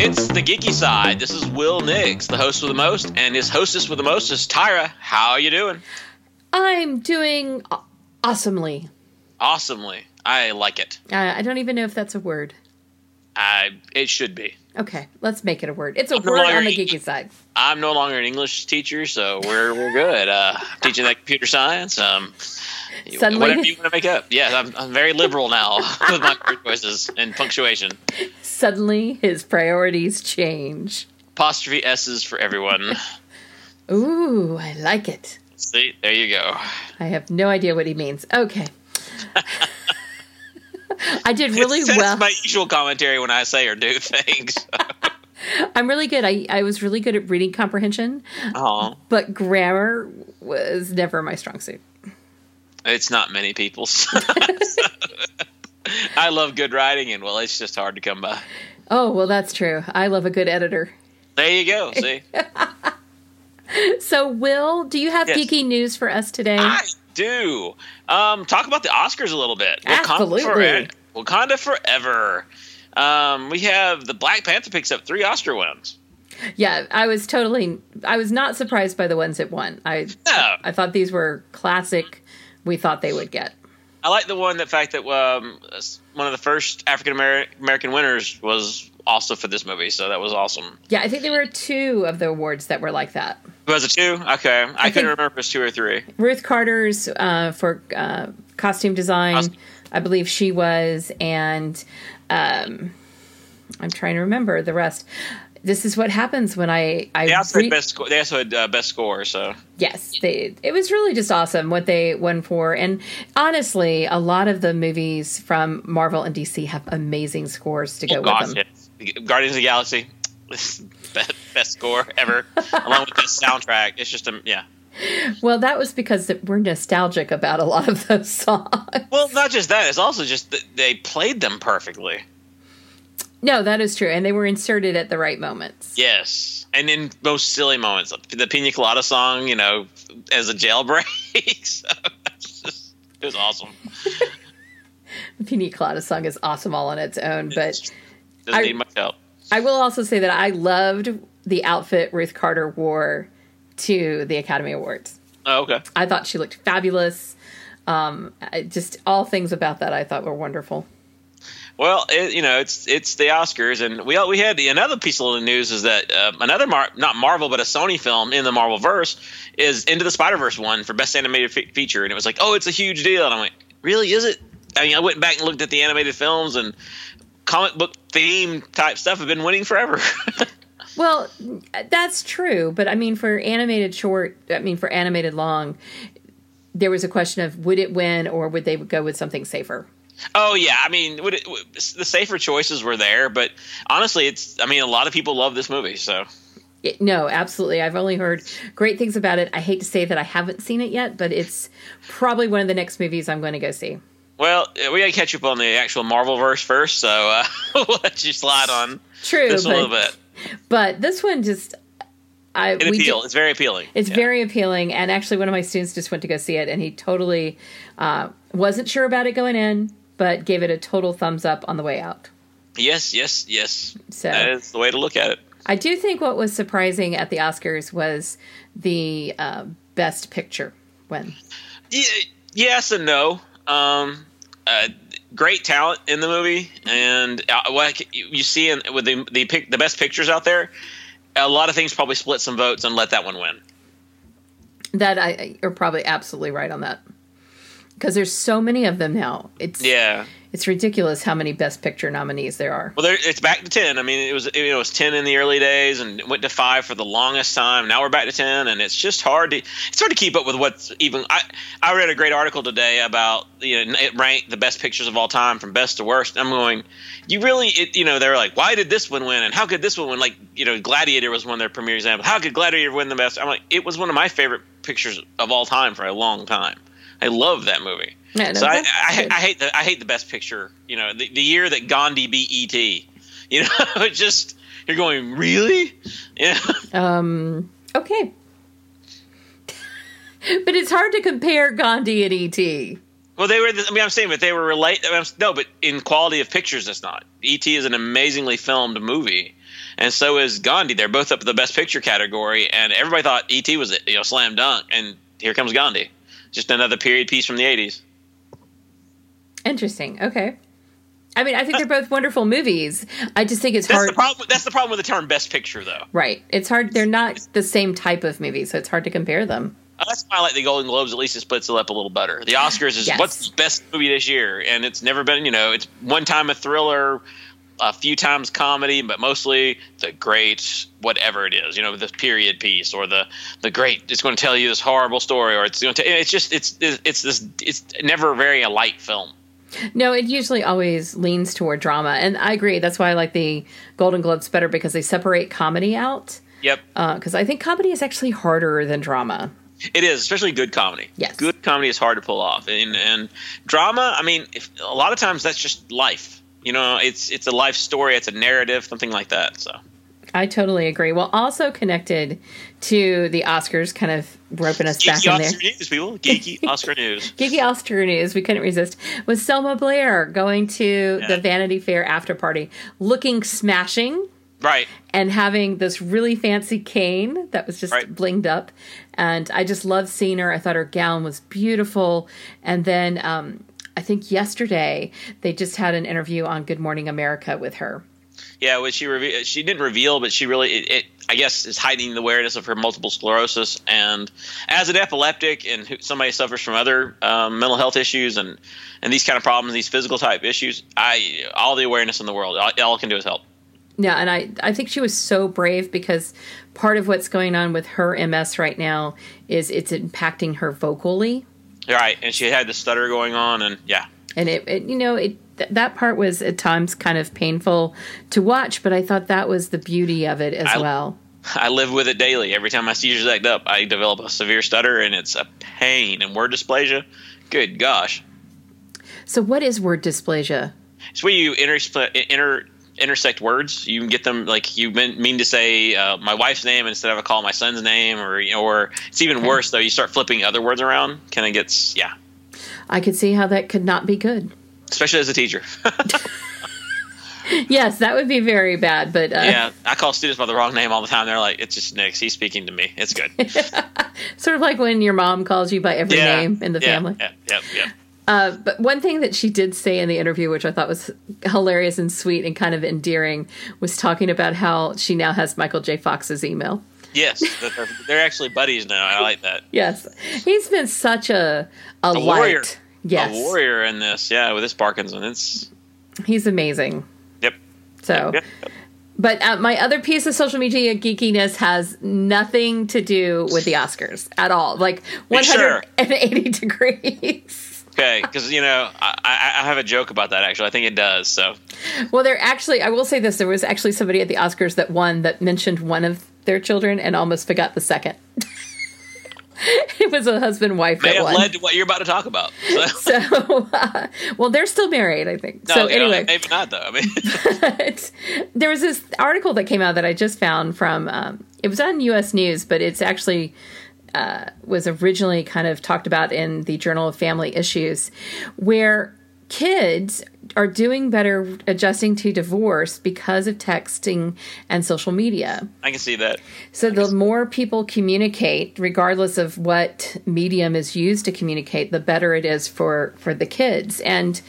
It's the geeky side. This is Will Nix, the host with the most, and his hostess with the most is Tyra. How are you doing? I'm doing awesomely. Awesomely. I like it. Uh, I don't even know if that's a word. I it should be. Okay, let's make it a word. It's a I'm word longer on the geeky. geeky side. I'm no longer an English teacher, so we're we're good. Uh, teaching that computer science. Um, Suddenly- whatever you want to make up. Yeah, I'm, I'm very liberal now with my word choices and punctuation. Suddenly, his priorities change. Apostrophe s's for everyone. Ooh, I like it. See, there you go. I have no idea what he means. Okay. I did really That's well. my usual commentary when I say or do things. I'm really good. I, I was really good at reading comprehension, oh, but grammar was never my strong suit. it's not many people's. I love good writing, and well, it's just hard to come by. Oh, well, that's true. I love a good editor. There you go. See, So, Will, do you have Yes. geeky news for us today? I do. Um, talk about the Oscars a little bit. Absolutely. Wakanda, for, Wakanda forever. Um, we have the Black Panther picks up three Oscar wins. Yeah, I was totally. I was not surprised by the ones it won. I No. I thought these were classic. We thought they would get. I like the one, the fact that um, one of the first African American winners was also for this movie, so that was awesome. Yeah, I think there were two of the awards that were like that. Was it two? Okay, I, couldn't remember if it was two or three. Ruth Carter's uh, for uh, costume design. I believe she was, and um, I'm trying to remember the rest. This is what happens when I I They also re- had best. Score, they also had uh, best score. So Yes, they, it was really just awesome what they won for. And honestly, a lot of the movies from Marvel and DC have amazing scores to go oh gosh, with them. yes. Guardians of the Galaxy, best, best score ever, along with the soundtrack. It's just a yeah. Well, that was because we're nostalgic about a lot of those songs. Well, not just that. It's also just that they played them perfectly. No, that is true. And they were inserted at the right moments. Yes, and in most silly moments, the Pina Colada song, you know, as a jailbreak. so just, it was awesome. The Pina Colada song is awesome all on its own. But doesn't I- need much help. I will also say that I loved the outfit Ruth Carter wore to the Academy Awards. Oh, okay. I thought she looked fabulous. Um, just all things about that I thought were wonderful. Well, it, you know, it's it's the Oscars, and we we had the, another piece of little news is that uh, another Mar- not Marvel but a Sony film in the Marvel verse is Into the Spider Verse one for best animated fe- feature, and it was like, oh, it's a huge deal, and I'm like, really, is it? I mean, I went back and looked at the animated films and comic book theme type stuff have been winning forever. Well, that's true, but I mean, for animated short, I mean, for animated long, there was a question of would it win or would they go with something safer? Oh yeah, I mean, would it, the safer choices were there, but honestly, it's. I mean, a lot of people love this movie, so no, absolutely. I've only heard great things about it. I hate to say that I haven't seen it yet, but it's probably one of the next movies I'm going to go see. well, we got to catch up on the actual Marvel verse first, so uh, we'll let you slide on True, this a but, little bit. but this one just I It appeal. did- it's very appealing. It's Yeah. very appealing, and actually, one of my students just went to go see it, and he totally uh, wasn't sure about it going in, but gave it a total thumbs up on the way out. yes, yes, yes. So That is the way to look at it. I do think what was surprising at the Oscars was the uh, Best Picture win. Yeah, yes and no. Um, uh, great talent in the movie, and uh, what you see in with the the pic, the best pictures out there. A lot of things probably split some votes and let that one win. That I you're probably absolutely right on that because there's so many of them now. It's Yeah. it's ridiculous how many Best Picture nominees there are. Well, there, it's back to ten. I mean, it was it was ten in the early days, and went to five for the longest time. Now we're back to ten, and it's just hard to it's hard to keep up with what's even. I I read a great article today about you know it ranked the best pictures of all time from best to worst. I'm going, you really it, you know they were like, why did this one win, and how could this one win? Like you know, Gladiator was one of their premier examples. How could Gladiator win the best? I'm like, it was one of my favorite pictures of all time for a long time. I love that movie. Yeah, so I, I. I hate the I hate the best picture. You know, the, the year that Gandhi beat ET. You know, just you're going really, yeah. Um, okay. but it's hard to compare Gandhi and E ET. Well, they were. I mean, I'm saying, but they were relate. No, but in quality of pictures, it's not. E.T. is an amazingly filmed movie, and so is Gandhi. They're both up in the best picture category, and everybody thought E.T. was you know slam dunk, and here comes Gandhi, just another period piece from the '80s. Interesting. Okay. I mean, I think they're both wonderful movies. I just think it's That's hard. the problem. That's the problem with the term best picture, though. Right. It's hard. They're not the same type of movie, so it's hard to compare them. Uh, That's why I like the Golden Globes. At least it splits it up a little better. The Oscars is Yes. what's the best movie this year, and it's never been. You know, it's one time a thriller, a few times comedy, but mostly the great whatever it is. You know, the period piece or the the great. It's going to tell you this horrible story, or it's going to. It's just it's it's this. It's never very a light film. No, it usually always leans toward drama, and I agree. That's why I like the Golden Globes better because they separate comedy out. Yep, uh, Because I think comedy is actually harder than drama. it is, especially good comedy. Yes. good comedy is hard to pull off, and and drama. I mean, if, a lot of times that's just life. You know, it's it's a life story. It's a narrative, something like that. So. I totally agree. Well, also connected to the Oscars, kind of roping us back Geeky in there. Oscar news, people. Geeky Oscar news. Geeky Oscar news, we couldn't resist, was Selma Blair going to Yeah. the Vanity Fair after party, looking smashing Right. and having this really fancy cane that was just Right. blinged up. And I just loved seeing her. I thought her gown was beautiful. And then um, I think yesterday they just had an interview on Good Morning America with her. Yeah, what she reve- she didn't reveal, but she really it, it I guess is hiding the awareness of her multiple sclerosis. And as an epileptic and somebody suffers from other um, mental health issues and and these kind of problems, these physical type issues, I all the awareness in the world, all, all can do is help. Yeah, and I, I think she was so brave because part of what's going on with her MS right now is it's impacting her vocally. Right, and she had the stutter going on, and yeah, and it, it you know it th- that part was at times kind of painful to watch but i thought that was the beauty of it as I- well I live with it daily. Every time my seizures act up, I develop a severe stutter, and it's a pain. And word dysplasia, good gosh. so what is word dysplasia It's where you inter, inter intersect words. You can get them like you mean, mean to say uh, my wife's name instead of I call my son's name, or you know, or it's even worse though. You start flipping other words around. Kind of gets yeah, i could see how that could not be good especially as a teacher. yes that would be very bad but uh, yeah, I call students by the wrong name all the time. They're like, it's just Nick. He's speaking to me. It's good. sort of like when your mom calls you by every yeah, name in the yeah, family Yeah, yeah, yeah. Uh, but one thing that she did say in the interview, which I thought was hilarious and sweet and kind of endearing, was talking about how she now has Michael J. Fox's email. Yes, they're, they're actually buddies now. I like that. Yes, he's been such a a, A light. warrior. Yes, A warrior in this. Yeah, with this Parkinson, it's he's amazing. yep. So, Yep. but uh, my other piece of social media geekiness has nothing to do with the Oscars at all. Like you sure? 180 degrees. Okay, because you know I, I, have a joke about that. Actually, I think it does. So Well, there actually, I will say this: there was actually somebody at the Oscars that won that mentioned one of their children and almost forgot the second. it was a husband wife may that have won. led to what you're about to talk about. So, so, uh, well, they're still married, I think. no, so know, anyway, maybe not though. I mean, But there was this article that came out that I just found from um, it was on U.S. News, but it's actually uh, was originally kind of talked about in the Journal of Family Issues, where kids are doing better adjusting to divorce because of texting and social media. I can see that. So the more people communicate, regardless of what medium is used to communicate, the better it is for for the kids. And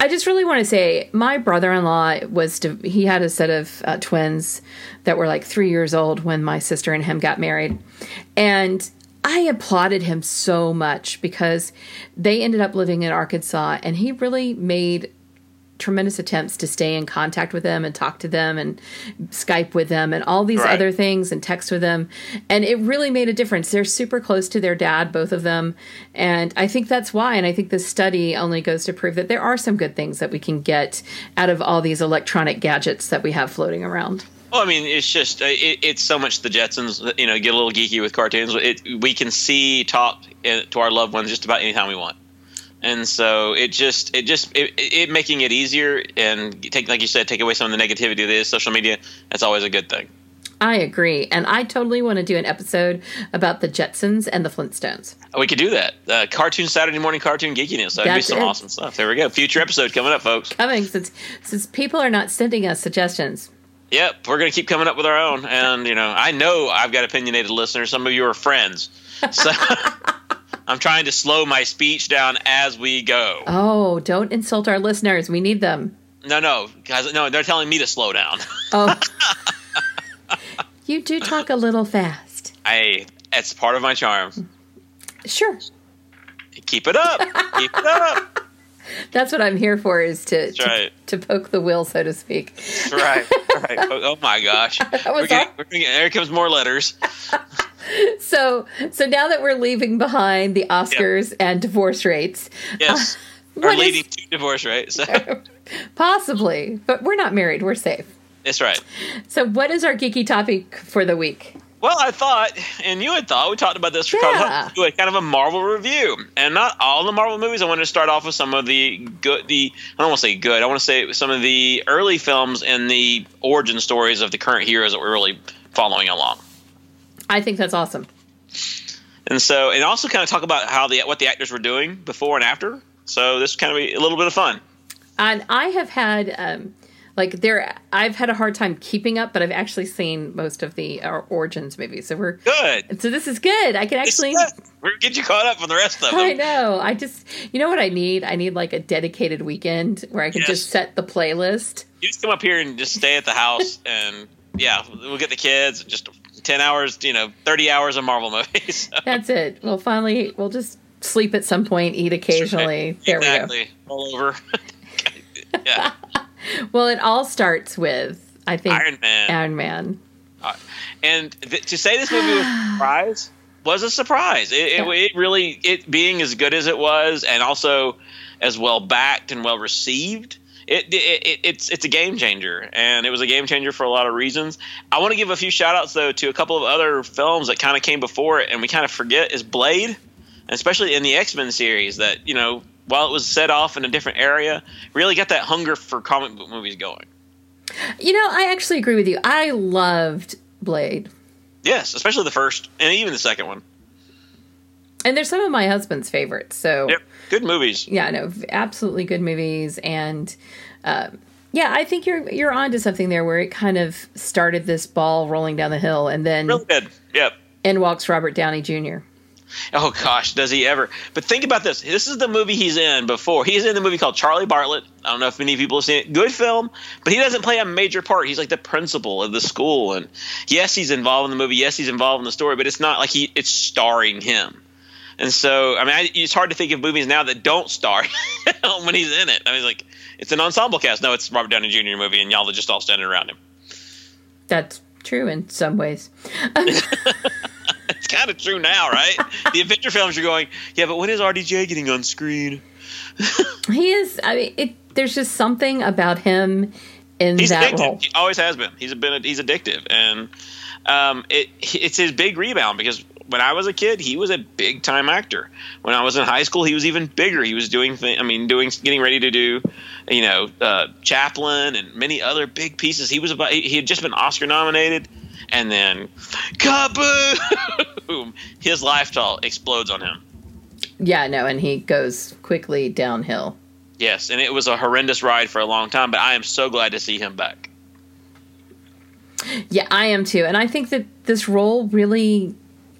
I just really want to say, my brother-in-law was he had a set of uh, twins that were like three years old when my sister and him got married, and I applauded him so much because they ended up living in Arkansas, and he really made tremendous attempts to stay in contact with them and talk to them and Skype with them and all these Right. other things and text with them. And it really made a difference. They're super close to their dad, both of them. And I think that's why. And I think this study only goes to prove that there are some good things that we can get out of all these electronic gadgets that we have floating around. Well, I mean, it's just uh, it, it's so much the Jetsons. You know, get a little geeky with cartoons. It, we can see, talk uh, to our loved ones just about anytime we want, and so it just it just it, it making it easier and take like you said, take away some of the negativity that is social media. That's always a good thing. I agree. And I totally want to do an episode about the Jetsons and the Flintstones. We could do that. Uh, cartoon Saturday morning cartoon geekiness. That'd That's be some it. awesome stuff. There we go. Future episode coming up, folks. Coming since since people are not sending us suggestions. Yep, we're gonna keep coming up with our own. And you know, I know I've got opinionated listeners. Some of you are friends, so I'm trying to slow my speech down as we go. Oh, don't insult our listeners. We need them. No, no, guys, no, they're telling me to slow down. Oh. you do talk a little fast. I, it's part of my charm. Sure. Keep it up. Keep it up. That's what I'm here for is to to, right. to poke the wheel, so to speak. That's right. right. Oh, oh my gosh. was We're getting, all- getting, there comes more letters. So so now that we're leaving behind the Oscars and divorce rates, Yes. Uh, what Or is- to divorce, right? So possibly, but we're not married, we're safe. that's right. So what is our geeky topic for the week? Well, I thought, and you had thought, we talked about this for Yeah. do a kind of a Marvel review, and not all the Marvel movies. I wanted to start off with some of the good, the I don't want to say good. I want to say some of the early films and the origin stories of the current heroes that we're really following along. I think that's awesome. And so, and also kind of talk about how the what the actors were doing before and after. So this kind of be a little bit of fun. And I have had um like there I've had a hard time keeping up, but I've actually seen most of the uh, Origins movies. So we're Good. so this is good. I can actually. We're get you caught up on the rest of them. I know. I just, you know what I need? I need like a dedicated weekend where I can Yes. just set the playlist. You just come up here and just stay at the house, and yeah, we'll get the kids. And just ten hours, you know, thirty hours of Marvel movies. That's it. We'll finally, we'll just sleep at some point, eat occasionally. There exactly. All over. yeah. Well, it all starts with, I think, Iron Man. Iron Man. Uh, and th- to say this movie was a surprise was a surprise. It, Yeah. it, it really, it being as good as it was, and also as well backed and well received. It, it, it it's it's a game changer, and it was a game changer for a lot of reasons. I want to give a few shout outs though to a couple of other films that kind of came before it, and we kind of forget is Blade, especially in the X Men series. That you know, while it was set off in a different area, really got that hunger for comic book movies going. You know, I actually agree with you. I loved Blade. Yes, especially the first and even the second one. And they're some of my husband's favorites. So, Yep, good movies. yeah, no, absolutely good movies. And, um, yeah, I think you're you're onto something there where it kind of started this ball rolling down the hill, and then Really good. Yep. in walks Robert Downey Jr. Oh gosh, does he ever? But think about this. This is the movie he's in before. He's in the movie called Charlie Bartlett. I don't know if many people have seen it. Good film, but he doesn't play a major part. He's like the principal of the school, and yes, he's involved in the movie. Yes, he's involved in the story, but it's not like he it's starring him. And so, I mean, I, it's hard to think of movies now that don't star when he's in it. I mean, like it's an ensemble cast. No, it's Robert Downey Jr. movie, and y'all are just all standing around him. That's true in some ways. It's kind of true now, right? the adventure films, you're going, yeah, but when is RDJ getting on screen? He is. I mean, it, there's just something about him in He's that addictive. role. He always has been. He's been. He's addictive, and um, it it's his big rebound because when I was a kid, he was a big time actor. When I was in high school, he was even bigger. He was doing. Th- I mean, doing getting ready to do, you know, uh, Chaplin and many other big pieces. He was about. He had just been Oscar nominated, and then kaboom! His lifestyle explodes on him. Yeah, no, and he goes quickly downhill. Yes, and it was a horrendous ride for a long time, but I am so glad to see him back. Yeah, I am too, and I think that this role really,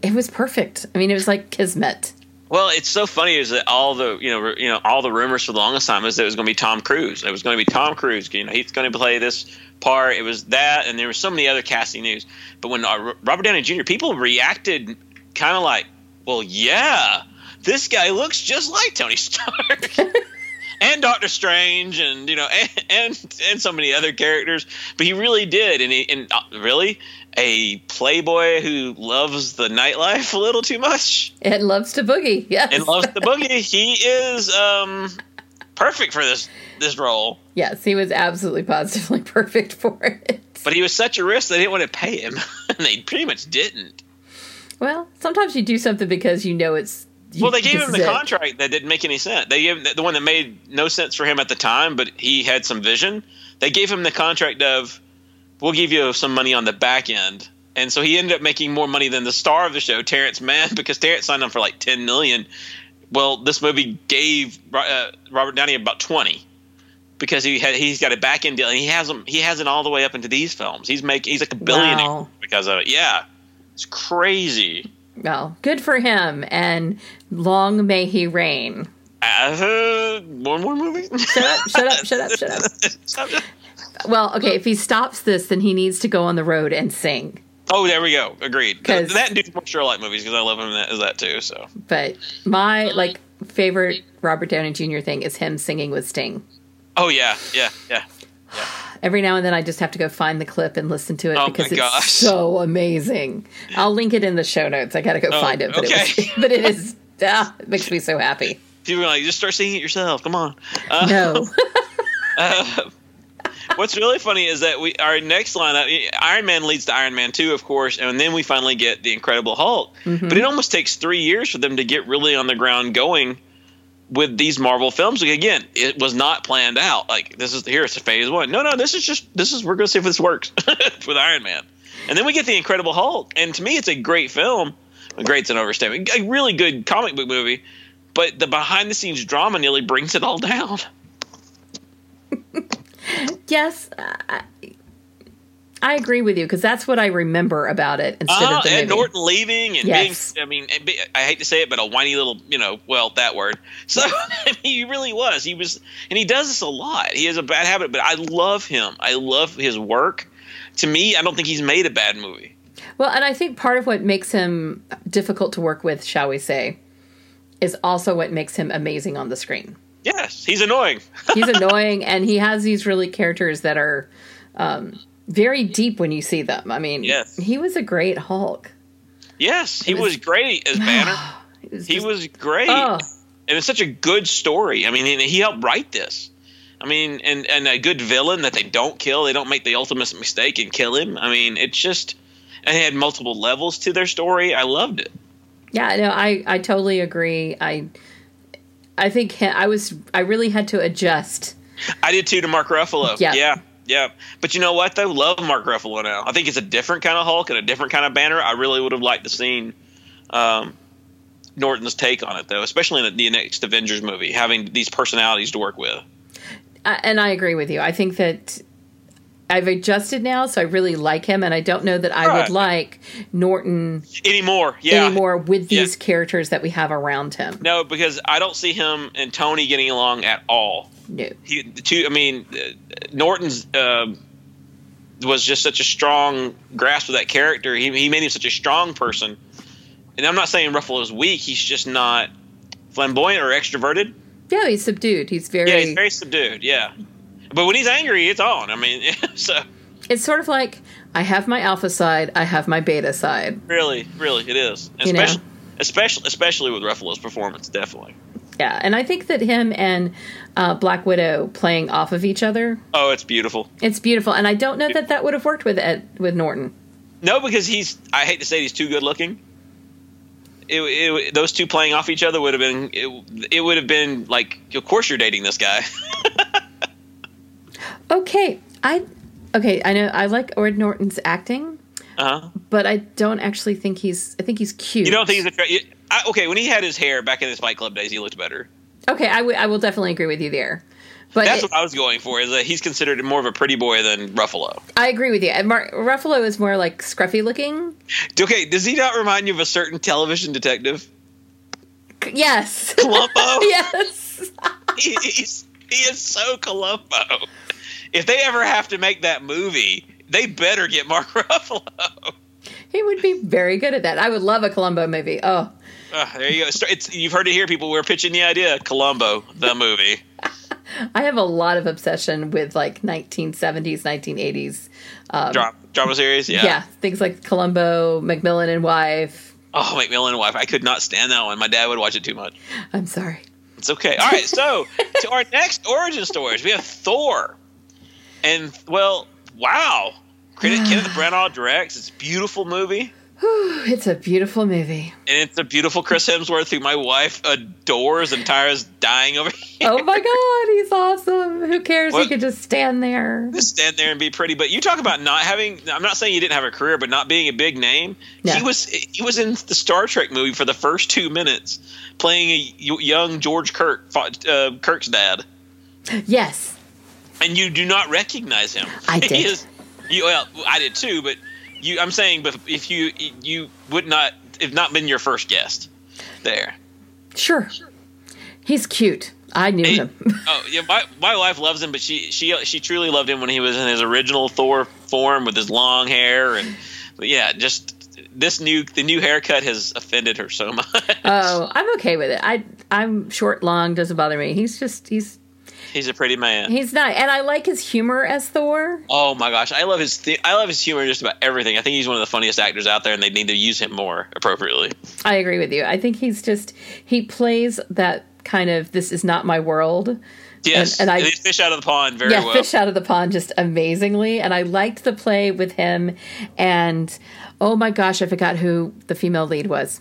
it was perfect. I mean, it was like kismet. Well, it's so funny is that all the you know you know all the rumors for the longest time is that it was going to be Tom Cruise. It was going to be Tom Cruise. You know he's going to play this part. It was that, and there was so many other casting news. But when uh, Robert Downey Jr. people reacted kind of like, well, yeah, this guy looks just like Tony Stark. And Doctor Strange, and you know, and, and and so many other characters, but he really did, and he, and uh, really a playboy who loves the nightlife a little too much and loves to boogie. Yes. and loves the boogie. He is um, perfect for this this role. yes, he was absolutely positively perfect for it. But he was such a risk they didn't want to pay him, and they pretty much didn't. Well, sometimes you do something because you know it's. Well, they gave him the it. contract that didn't make any sense. They gave him the one that made no sense for him at the time, but he had some vision. They gave him the contract of, we'll give you some money on the back end. And so he ended up making more money than the star of the show, Terrence Mann, because Terrence signed on for like ten million. Well, this movie gave uh, Robert Downey about twenty because he had he's got a back end deal and he has him he has it all the way up into these films. He's making he's like a billionaire Wow. because of it. Yeah, it's crazy. Well, good for him, and long may he reign. Uh, one more movie. Shut up! Shut up! Shut up! Shut up! Well, okay. If he stops this, then he needs to go on the road and sing. oh, there we go. Agreed. 'Cause- That do more Sherlock movies because I love him in that, as that too. So But my like favorite Robert Downey Jr. thing is him singing with Sting. oh yeah, yeah, yeah. Every now and then, I just have to go find the clip and listen to it Oh because it's gosh. so amazing. I'll link it in the show notes. I got to go Oh, find it, but okay. it was, but it is ah, it makes me so happy. People are like, just start singing it yourself. Come on. Uh, No, Uh, what's really funny is that we our next lineup, Iron Man leads to Iron Man two, of course, and then we finally get the Incredible Hulk. Mm-hmm. But it almost takes three years for them to get really on the ground going with these Marvel films. Like, again, it was not planned out. Like this is here, it's phase one. No, no, this is just this is we're gonna see if this works with Iron Man, and then we get the Incredible Hulk, and to me, it's a great film. Great's an overstatement. A really good comic book movie. But the behind the scenes drama nearly brings it all down. yes, I agree with you because that's what I remember about it instead Uh, of the Ed movie. Norton leaving and Yes. being, I mean, be- I hate to say it, but a whiny little, you know, well, that word. So I mean, he really was. He was, and he does this a lot. He has a bad habit, but I love him. I love his work. To me, I don't think he's made a bad movie. Well, and I think part of what makes him difficult to work with, shall we say, is also what makes him amazing on the screen. Yes, he's annoying. He's annoying, and he has these really characters that are um, very deep when you see them. I mean, Yes. he was a great Hulk. Yes, he was- was, great as Banner. He was, he just- was great. oh, and it's such a good story. I mean, he, he helped write this. I mean, and and a good villain that they don't kill. They don't make the ultimate mistake and kill him. I mean, it's just and it had multiple levels to their story. I loved it. yeah. No, I I totally agree. I I think I was I really had to adjust. I did too to Mark Ruffalo. Yeah. yeah, yeah. But you know what? though? love Mark Ruffalo now. I think it's a different kind of Hulk and a different kind of Banner. I really would have liked to seen um, Norton's take on it though, especially in the next Avengers movie, having these personalities to work with. I, and I agree with you. I think that I've adjusted now, so I really like him, and I don't know that I Right. would like Norton Anymore, yeah. anymore with Yeah. these characters that we have around him. No, because I don't see him and Tony getting along at all. No. He, the two, I mean, uh, Norton's um was just such a strong grasp of that character. He, he made him such a strong person. And I'm not saying Ruffalo's weak. He's just not flamboyant or extroverted. Yeah, he's subdued. He's very. Yeah, he's very subdued. Yeah, but when he's angry, it's on. I mean, so it's sort of like I have my alpha side, I have my beta side. really, really, it is. You know? Especially, especially, especially with Ruffalo's performance, definitely. Yeah, and I think that him and uh, Black Widow playing off of each other, Oh, it's beautiful. it's beautiful. And I don't know that that would have worked with Ed, with Norton. No, because he's. I hate to say it, he's too good looking. It, it, those two playing off each other would have been. It, it would have been like, of course you're dating this guy. Okay, I okay. I know I like Ed Norton's acting, uh-huh. but I don't actually think he's. I think he's cute. You don't think he's a? I, okay, when he had his hair back in his Fight Club days, he looked better. Okay, I will definitely agree with you there. But That's it- what I was going for. Is that he's considered more of a pretty boy than Ruffalo. I agree with you. Mar- Ruffalo is more like scruffy looking. Okay, does he not remind you of a certain television detective? Yes. Columbo. yes. he, he's, he is so Columbo. If they ever have to make that movie, they better get Mark Ruffalo. He would be very good at that. I would love a Columbo movie. Oh, Ah, there you go. It's, it's, you've heard it here, people. We're pitching the idea. Columbo, the movie. I have a lot of obsession with like 1970s, 1980s. Um, Drama, drama series. Yeah. yeah. things like Columbo, McMillan and Wife. Oh, McMillan and Wife. I could not stand that one. My dad would watch it too much. I'm sorry. It's okay. All right. So to our next origin stories, we have Thor, and well, wow. Credit Kenneth Branagh directs. It's a beautiful movie. It's a beautiful movie. and it's a beautiful Chris Hemsworth who my wife adores, and Tyra's dying over here. Oh my god, he's awesome. Who cares? He could just stand there. Just stand there and be pretty. But you talk about not having. I'm not saying you didn't have a career, but not being a big name. Yeah. He was. He was in the Star Trek movie for the first two minutes, playing a young George Kirk, uh, Kirk's dad, Yes. and you do not recognize him. I He did. is- you, well, I did too, but you. I'm saying, but if you you would not, if not been your first guest, there. Sure. He's cute. I knew him. oh yeah, my, my wife loves him, but she she she truly loved him when he was in his original Thor form with his long hair and but yeah, just this new the new haircut has offended her so much. oh, I'm okay with it. I I'm short, long, doesn't bother me. He's just he's He's a pretty man. he's not and I like his humor as Thor. oh my gosh, I love his th- I love his humor just about everything. I think he's one of the funniest actors out there, and they need to use him more appropriately. I agree with you. I think he's just he plays that kind of this is not my world. Yes, And- and I- fish out of the pond very yeah, well. fish out of the pond just amazingly. And I liked the play with him. And oh my gosh, I forgot who the female lead was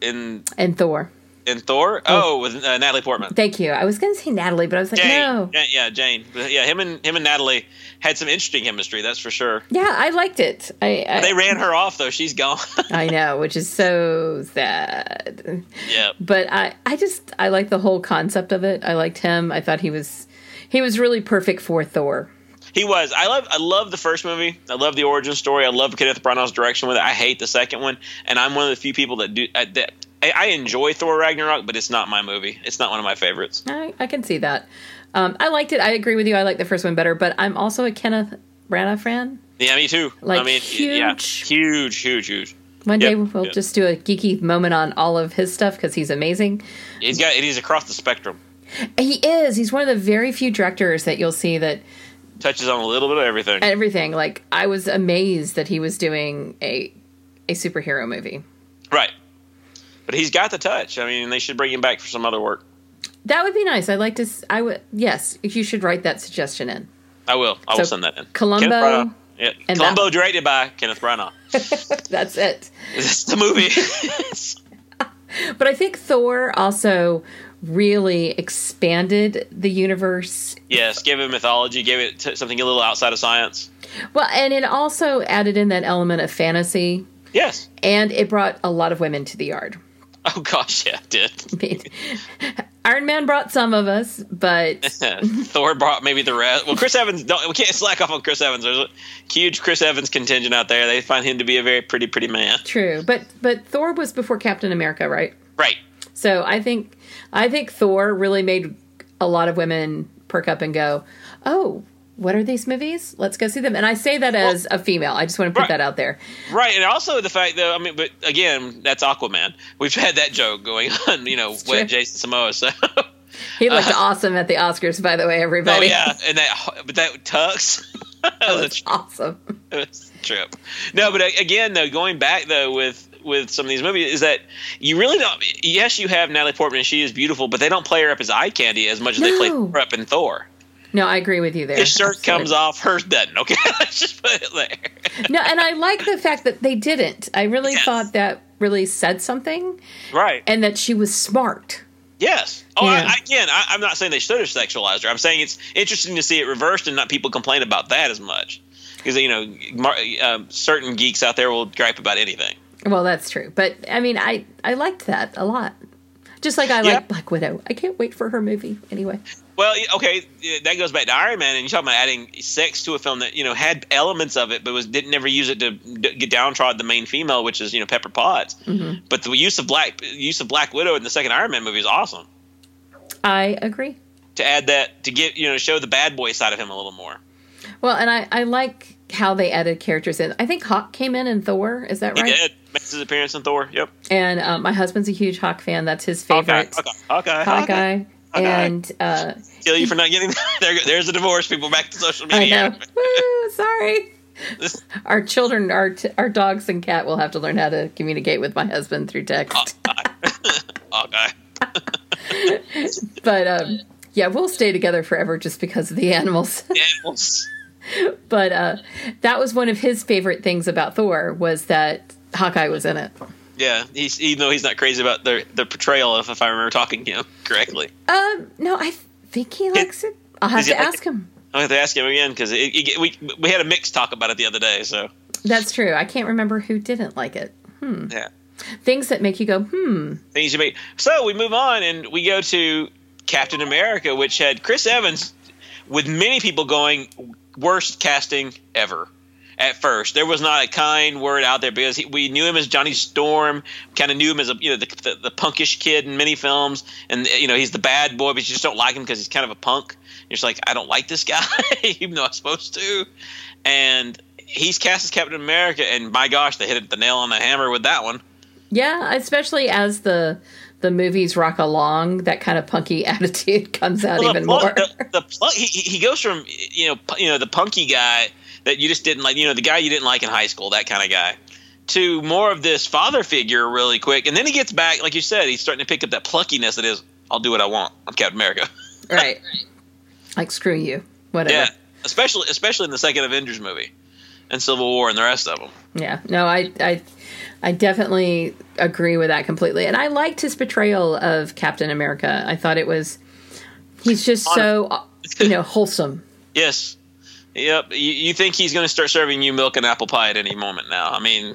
in in Thor. In Thor. Oh, with uh, Natalie Portman. Thank you. I was going to say Natalie, but I was like, Jane. no. Yeah, yeah, Jane. Yeah, him and him and Natalie had some interesting chemistry. That's for sure. Yeah, I liked it. I I, They ran her off though. She's gone. I know, which is so sad. yeah. But I I just I like the whole concept of it. I liked him. I thought he was he was really perfect for Thor. He was. I love. I love the first movie. I love the origin story. I love Kenneth Branagh's direction with it. I hate the second one, and I'm one of the few people that do uh, that. I, I enjoy Thor Ragnarok, but it's not my movie. It's not one of my favorites. I, I can see that. Um, I liked it. I agree with you. I like the first one better, but I'm also a Kenneth Branagh fan. Yeah, me too. Like, I mean, yeah, huge. huge, huge, huge. One Yep, day we'll yep. just do a geeky moment on all of his stuff because he's amazing. He's got. He's across the spectrum. He is. He's one of the very few directors that you'll see that Touches on a little bit of everything. everything. Like I was amazed that he was doing a a superhero movie. right. But he's got the touch. I mean, they should bring him back for some other work. That would be nice. I'd like to. I would. Yes, you should write that suggestion in. I will. I will So, send that in. Columbo Yeah. and Columbo, directed by Kenneth Branagh. That's it. That's the movie. But I think Thor also really expanded the universe. yes, give it mythology. Give it t- something a little outside of science. Well, and it also added in that element of fantasy, Yes. and it brought a lot of women to the yard. Oh gosh, yeah, did. I mean, Iron Man brought some of us, but Thor brought maybe the rest. Well, Chris Evans. Don't, we can't slack off on Chris Evans. There's a huge Chris Evans contingent out there. They find him to be a very pretty, pretty man. true. But but Thor was before Captain America, right? Right. So I think I think Thor really made a lot of women perk up and go, "Oh, what are these movies? Let's go see them." And I say that as a female. I just want to put Right. that out there. Right, and also the fact that I mean, but again, that's Aquaman. We've had that joke going on. You know, with Jason Momoa. So. He looked awesome at the Oscars, by the way, everybody. oh yeah, and that but that tux. that was awesome. it was a trip. No, but uh, again, though, going back though with with some of these movies is that you really don't. Yes, you have Natalie Portman, and she is beautiful, but they don't play her up as eye candy as much as they play her up in Thor. No, I agree with you there. His shirt Absolutely. comes off, hers doesn't. Okay, let's just put it there. No, and I like the fact that they didn't. I really Yes. thought that really said something, right. and that she was smart. Yes. Oh, Yeah. I, again, I, I'm not saying they should have sexualized her. I'm saying it's interesting to see it reversed and not people complain about that as much. Because you know, mar- um, certain geeks out there will gripe about anything. Well, that's true, but I mean, I I liked that a lot. Just like I Yeah. like Black Widow. I can't wait for her movie. Anyway, Well, okay, that goes back to Iron Man, and you're talking about adding sex to a film that you know had elements of it, but was didn't ever use it to d- get downtrodden the main female, which is you know Pepper Potts. Mm-hmm. But the use of Black use of Black Widow in the second Iron Man movie is awesome. I agree. To add that to get you know show the bad boy side of him a little more. Well, and I I like how they added characters in. I think Hawk came in in Thor. Is that right? He did makes his appearance in Thor. Yep. And um, my husband's a huge Hawk fan. That's his Hawkeye. favorite. Hawkeye. Hawkeye. Hawkeye. Hawkeye. And uh, Kill you for not getting there. There's a divorce. People back to social media. I know. Sorry. Our children, our t- our dogs and cat will have to learn how to communicate with my husband through text. Hawkeye. But um, yeah, we'll stay together forever just because of the animals. Animals. but uh, that was one of his favorite things about Thor was that Hawkeye was in it. Yeah, he's even though he's not crazy about the the portrayal, if, if I remember talking to him correctly. Um, no, I think he likes it. I'll have to like ask him. I'll have to ask him again because we we had a mixed talk about it the other day. So That's true. I can't remember who didn't like it. Hmm. yeah, Things that make you go, hmm. things you make. So we move on and we go to Captain America, which had Chris Evans, with many people going worst casting ever. At first, there was not a kind word out there because he, we knew him as Johnny Storm, kind of knew him as a you know the, the, the punkish kid in many films, and you know he's the bad boy, but you just don't like him because he's kind of a punk. You're just like, I don't like this guy, even though I'm supposed to. And he's cast as Captain America, and my gosh, they hit the nail on the hammer with that one. Yeah, especially as the the movies rock along, that kind of punky attitude comes out Well, even more. the, the he, he goes from you know you know the punky guy that you just didn't like you know the guy you didn't like in high school that kind of guy to more of this father figure really quick and then he gets back like you said he's starting to pick up that pluckiness that is I'll do what I want I'm Captain America right. Like screw you. Whatever. yeah especially especially in the second Avengers movie and Civil War and the rest of them Yeah, no, I, I, I definitely agree with that completely, and I liked his portrayal of Captain America. I thought it was, he's just so, you know, wholesome. yes yep you, you think he's going to start serving you milk and apple pie at any moment now I mean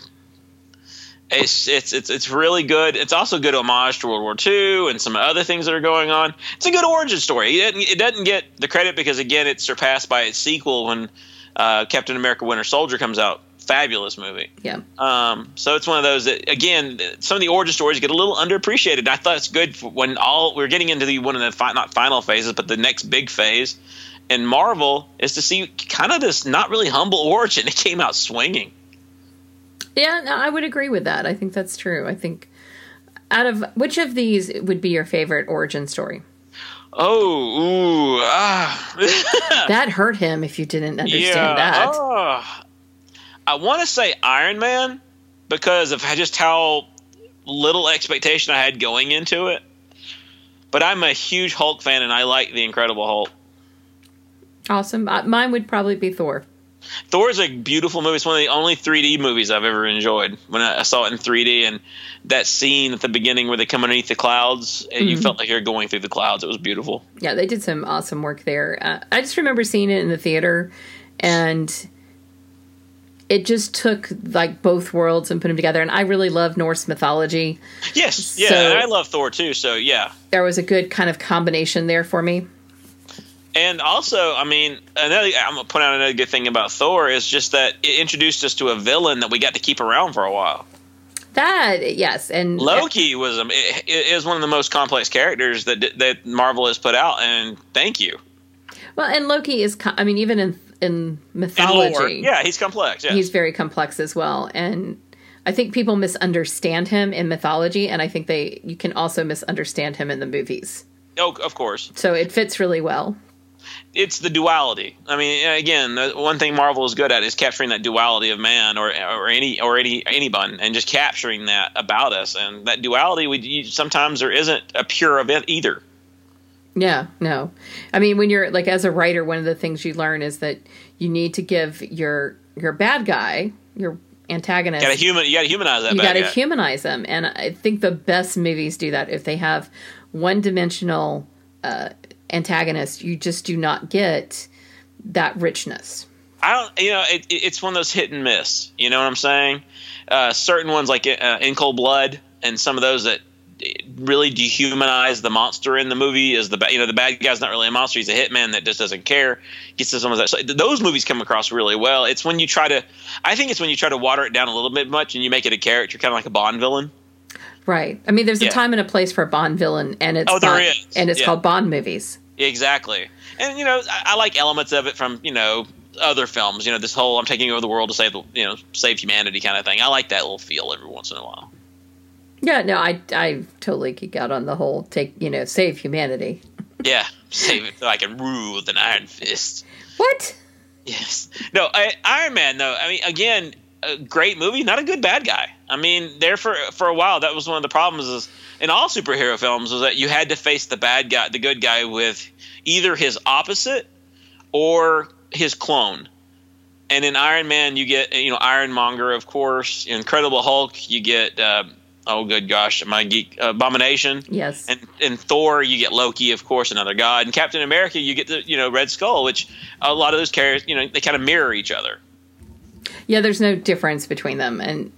it's it's it's it's really good. It's also a good homage to World War II and some other things that are going on. It's a good origin story. It doesn't, it doesn't get the credit because again, it's surpassed by its sequel when uh, Captain America: Winter Soldier comes out. Fabulous movie. Yeah, Um, so it's one of those that again, some of the origin stories get a little underappreciated. And I thought it's good when all we're getting into the one of the fi- not final phases, but the next big phase in Marvel is to see kind of this not really humble origin. It came out swinging. yeah, no, I would agree with that. I think that's true. I think out of which of these would be your favorite origin story? Oh, ooh, ah. That hurt him if you didn't understand yeah. that. ah. I want to say Iron Man because of just how little expectation I had going into it. But I'm a huge Hulk fan and I like the Incredible Hulk. Awesome. Uh, mine would probably be Thor. Thor is a beautiful movie. It's one of the only 3D movies I've ever enjoyed. When I saw it in 3D, and that scene at the beginning where they come underneath the clouds, and you felt like you're going through the clouds. It was beautiful. Yeah, they did some awesome work there. Uh, I just remember seeing it in the theater, and it just took like both worlds and put them together. And I really love Norse mythology. Yes, yeah, So- I love Thor too. So yeah, There was a good kind of combination there for me. And also, I mean, another I'm gonna point out another good thing about Thor is just that it introduced us to a villain that we got to keep around for a while. That yes, and Loki was um, it, it is one of the most complex characters that that Marvel has put out, and thank you. well, and Loki is. I mean, even in in mythology, lore, yeah, he's complex. Yeah, he's very complex as well. And I think people misunderstand him in mythology, and I think they you can also misunderstand him in the movies. oh, of course, So it fits really well. It's the duality. I mean, again, the one thing Marvel is good at is capturing that duality of man or or any or any anyone, and just capturing that about us. And that duality, we you, sometimes there isn't a pure of it either. Yeah, no. I mean, when you're like as a writer, one of the things you learn is that you need to give your your bad guy, your antagonist, You got to human. You got to humanize that. you got to guy. humanize them. And I think the best movies do that. If they have one dimensional uh, antagonist, you just do not get that richness. I don't, you know, it, it- it's one of those hit and miss. You know what I'm saying? Uh, certain ones like uh, In Cold Blood and some of those that really dehumanize the monster in the movie is the you know the bad guy's not really a monster he's a hitman that just doesn't care gets to some of that so those movies come across really well it's when you try to i think it's when you try to water it down a little bit much and you make it a character kind of like a bond villain Right. I mean, there's a time and a place for a Bond villain, and it's Oh, there Bond- is. and it's Yeah. called Bond movies. Exactly. And you know, I, I like elements of it from you know other films. You know, this whole "I'm taking over the world to save the you know save humanity" kind of thing. I like that little feel every once in a while. Yeah, no, I I totally geek out on the whole take you know save humanity. Yeah, save it so I can rule with an iron fist. What? Yes. No, I, Iron Man though. I mean, again, a great movie, not a good bad guy. I mean, there for for a while, that was one of the problems is in all superhero films was that you had to face the bad guy, the good guy, with either his opposite or his clone. and in Iron Man you get you know Ironmonger, of course. Incredible Hulk, you get. Uh, oh good gosh, my geek abomination. Yes. And and Thor, you get Loki, of course, another god. And Captain America, you get the you know Red Skull, which a lot of those characters, you know, they kind of mirror each other. Yeah, there's no difference between them, and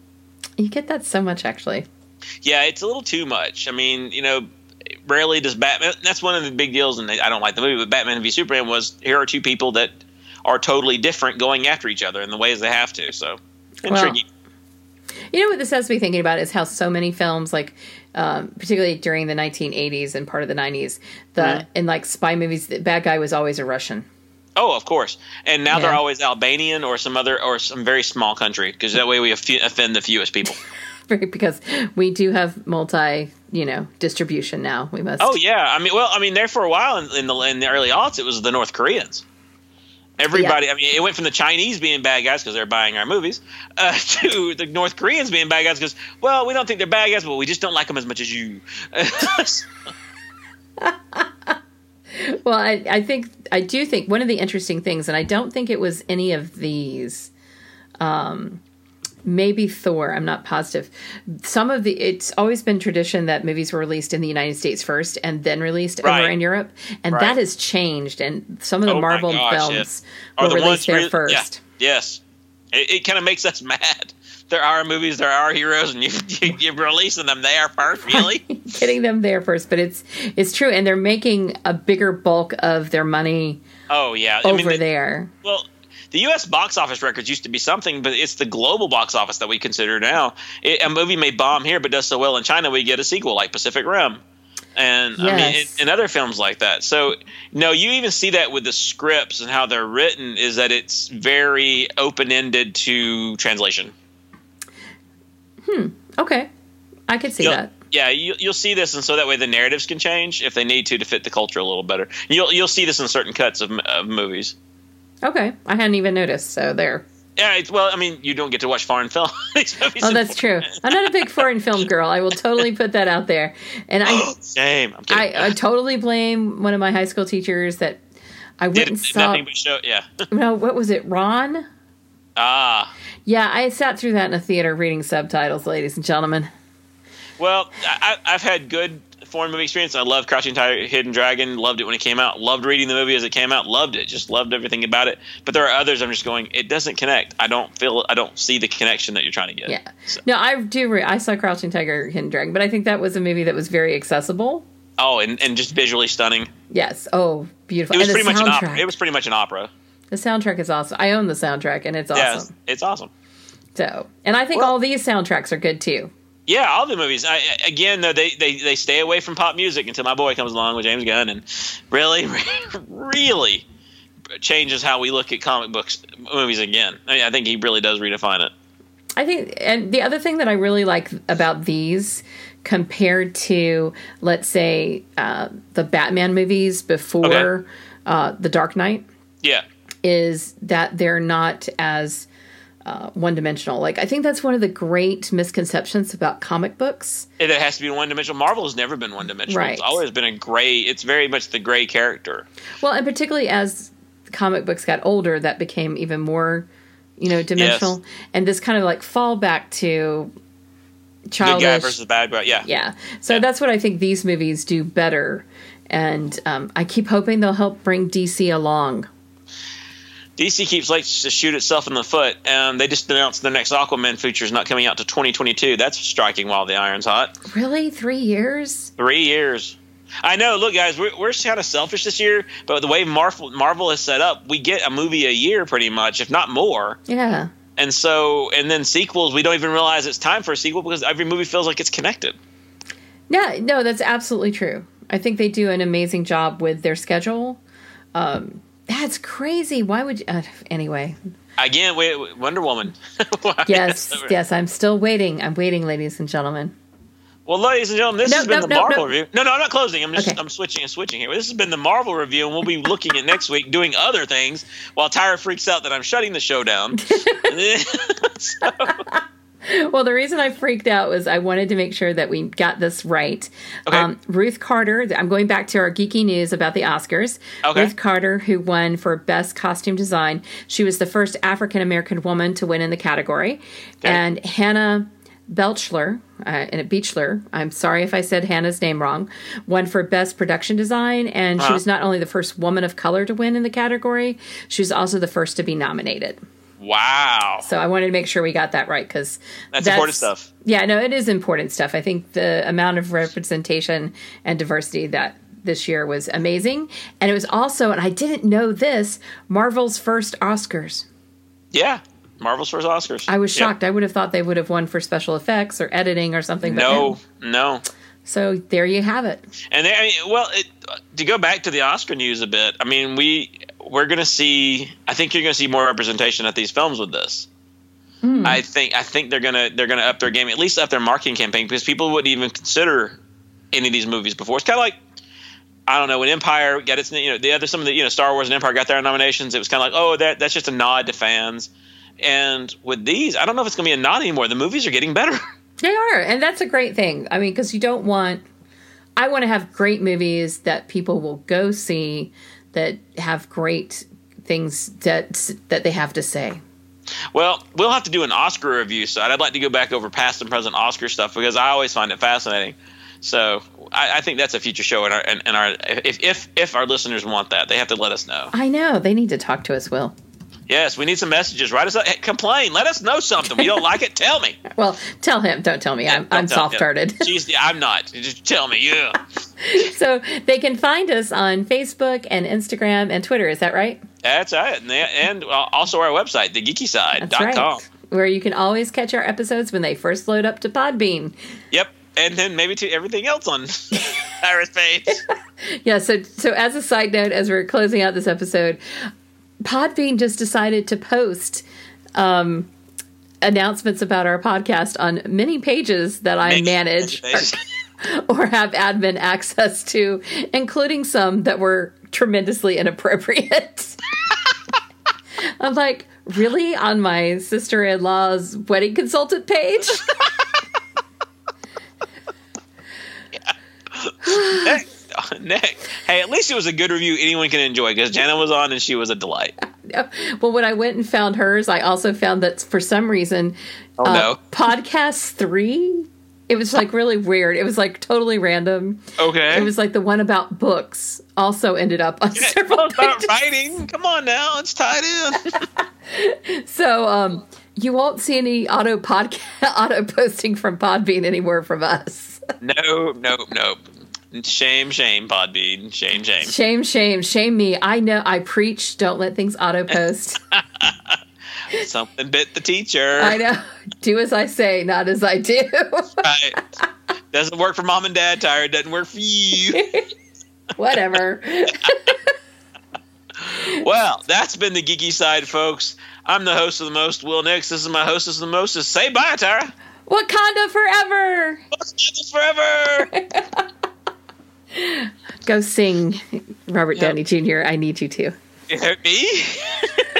you get that so much actually. Yeah, it's a little too much. I mean, you know, rarely does Batman. That's one of the big deals, and I don't like the movie, but Batman v Superman was here are two people that are totally different going after each other in the ways they have to. So intriguing. Well, you know what this has me thinking about is how so many films, like um, particularly during the 1980s and part of the 90s, the mm-hmm. in like spy movies, the bad guy was always a Russian. Oh, of course. And now yeah. they're always Albanian or some other or some very small country because that way we offend the fewest people. because we do have multi, you know, distribution now. We must. Oh yeah, I mean, well, I mean, there for a while in, in the in the early aughts, it was the North Koreans. Everybody, yeah. I mean, it went from the Chinese being bad guys because they're buying our movies uh, to the North Koreans being bad guys because, well, we don't think they're bad guys, but we just don't like them as much as you. well, I, I think I do think one of the interesting things, and I don't think it was any of these. Um, maybe Thor. I'm not positive. Some of the it's always been tradition that movies were released in the United States first and then released right. over in Europe, and right. that has changed. And some of the oh Marvel gosh, films were released there re- first. Yeah. Yes, it, it kind of makes us mad. There are movies, there are heroes, and you, you you're releasing them there first, really. Getting them there first, but it's it's true, and they're making a bigger bulk of their money. Oh yeah, over I mean, there. Well, the U.S. box office records used to be something, but it's the global box office that we consider now. It, a movie may bomb here, but does so well in China, we get a sequel like Pacific Rim, and yes. I mean, and other films like that. So, no, you even see that with the scripts and how they're written is that it's very open ended to translation. Hmm. Okay, I could see you'll, that. Yeah, you, will see this, and so that way the narratives can change if they need to to fit the culture a little better. You'll you'll see this in certain cuts of, of movies. Okay, I hadn't even noticed. So there. Yeah, well, I mean, you don't get to watch foreign film. oh, that's true. I'm not a big foreign film girl. I will totally put that out there. And I, same. I, I, totally blame one of my high school teachers that I went and saw. Nothing but show, yeah. no, what was it, Ron? Ah. Yeah, I sat through that in a theater reading subtitles, ladies and gentlemen. Well, I, I've had good foreign movie experience. I love Crouching Tiger, Hidden Dragon. Loved it when it came out. Loved reading the movie as it came out. Loved it. Just loved everything about it. But there are others. I'm just going. It doesn't connect. I don't feel. I don't see the connection that you're trying to get. Yeah. So. No, I do. Re- I saw Crouching Tiger, Hidden Dragon, but I think that was a movie that was very accessible. Oh, and, and just visually stunning. Yes. Oh, beautiful. It was and pretty much an opera. It was pretty much an opera. The soundtrack is awesome. I own the soundtrack, and it's awesome. Yeah, it's awesome. So, and I think well, all these soundtracks are good too. Yeah, all the movies. I, again, though, they, they they stay away from pop music until my boy comes along with James Gunn, and really, really changes how we look at comic books movies again. I, mean, I think he really does redefine it. I think, and the other thing that I really like about these compared to, let's say, uh, the Batman movies before okay. uh, the Dark Knight, yeah, is that they're not as uh, one dimensional. Like I think that's one of the great misconceptions about comic books. It has to be one dimensional. Marvel has never been one dimensional. Right. It's always been a gray. It's very much the gray character. Well, and particularly as comic books got older, that became even more, you know, dimensional. Yes. And this kind of like fall back to childish. Good guy versus bad guy. Yeah. Yeah. So yeah. that's what I think these movies do better. And um, I keep hoping they'll help bring DC along DC keeps like to shoot itself in the foot, and they just announced the next Aquaman feature is not coming out to 2022. That's striking while the iron's hot. Really, three years? Three years. I know. Look, guys, we're, we're kind of selfish this year, but the way Marvel Marvel is set up, we get a movie a year, pretty much, if not more. Yeah. And so, and then sequels, we don't even realize it's time for a sequel because every movie feels like it's connected. Yeah, no, that's absolutely true. I think they do an amazing job with their schedule. Um, that's crazy. Why would you? Uh, anyway. Again, wait, Wonder Woman. yes, yes. I'm still waiting. I'm waiting, ladies and gentlemen. Well, ladies and gentlemen, this no, has been no, the no, Marvel review. No, no, I'm not closing. I'm just okay. I'm switching and switching here. This has been the Marvel review, and we'll be looking at next week doing other things while Tyra freaks out that I'm shutting the show down. so, well, the reason I freaked out was I wanted to make sure that we got this right. Okay. Um, Ruth Carter, I'm going back to our geeky news about the Oscars. Okay. Ruth Carter, who won for Best Costume Design, she was the first African American woman to win in the category. And Hannah Belchler, uh, and Beachler, I'm sorry if I said Hannah's name wrong, won for Best Production Design. And she Uh-huh. was not only the first woman of color to win in the category, she was also the first to be nominated. Wow. So I wanted to make sure we got that right because That's important stuff. Yeah, no, it is important stuff. I think the amount of representation and diversity that this year was amazing, and it was also, and I didn't know this, Marvel's first Oscars. Yeah. Marvel's first Oscars. I was shocked. I would have thought they would have won for special effects or editing or something. But No, no. So there you have it. And they, I mean, well, it, to go back to the Oscar news a bit, I mean, we we're going to see. I think you're going to see more representation at these films with this. Hmm. I think I think they're gonna they're gonna up their game, at least up their marketing campaign, because people wouldn't even consider any of these movies before. It's kind of like I don't know when Empire got its you know the other some of the you know Star Wars and Empire got their nominations. It was kind of like oh that that's just a nod to fans. And with these, I don't know if it's gonna be a nod anymore. The movies are getting better. They are, and that's a great thing. I mean, because you don't want. I want to have great movies that people will go see that have great things that that they have to say. Well, we'll have to do an Oscar review side. I'd like to go back over past and present Oscar stuff because I always find it fascinating. So I, I think that's a future show. and our, in, in our if, if if our listeners want that, they have to let us know. I know they need to talk to us, Will. Yes, we need some messages. Write us up. Hey, complain. Let us know something. We don't like it. Tell me. Well, tell him. Don't tell me. I'm, I'm soft hearted. Jeez, I'm not. Just tell me. Yeah. so they can find us on Facebook and Instagram and Twitter. Is that right? That's it. And, they- and uh, also our website, thegeekyside.com. right. Where you can always catch our episodes when they first load up to Podbean. Yep. And then maybe to everything else on Iris page. Yeah, so so as a side note, as we're closing out this episode, Podbean just decided to post um, announcements about our podcast on many pages that I manage pages. or have admin access to, including some that were tremendously inappropriate. I'm like, really? On my sister in law's wedding consultant page? Nick, Nick, hey, at least it was a good review anyone can enjoy because Jenna was on and she was a delight. well, when I went and found hers, I also found that for some reason, Oh, uh, no. podcast three, it was like really weird. It was like totally random. Okay. It was like the one about books also ended up on several about writing. Come on now, it's tied in. So um, you won't see any auto podcast auto posting from Podbean anywhere from us. no, no, no. Shame, shame, Podbean. Shame, shame. Shame, shame, shame me. I know I preach. Don't let things auto post. Something bit the teacher. I know. Do as I say, not as I do. Right. Doesn't work for mom and dad, Tyra. Doesn't work for you. Whatever. Well, that's been the geeky side, folks. I'm the host of the most, Will Nix. This is my hostess of the mostest. Say bye, Tyra. Wakanda forever. Wakanda forever. Go sing, Robert Yep. Downey Jr. I need you to. Me?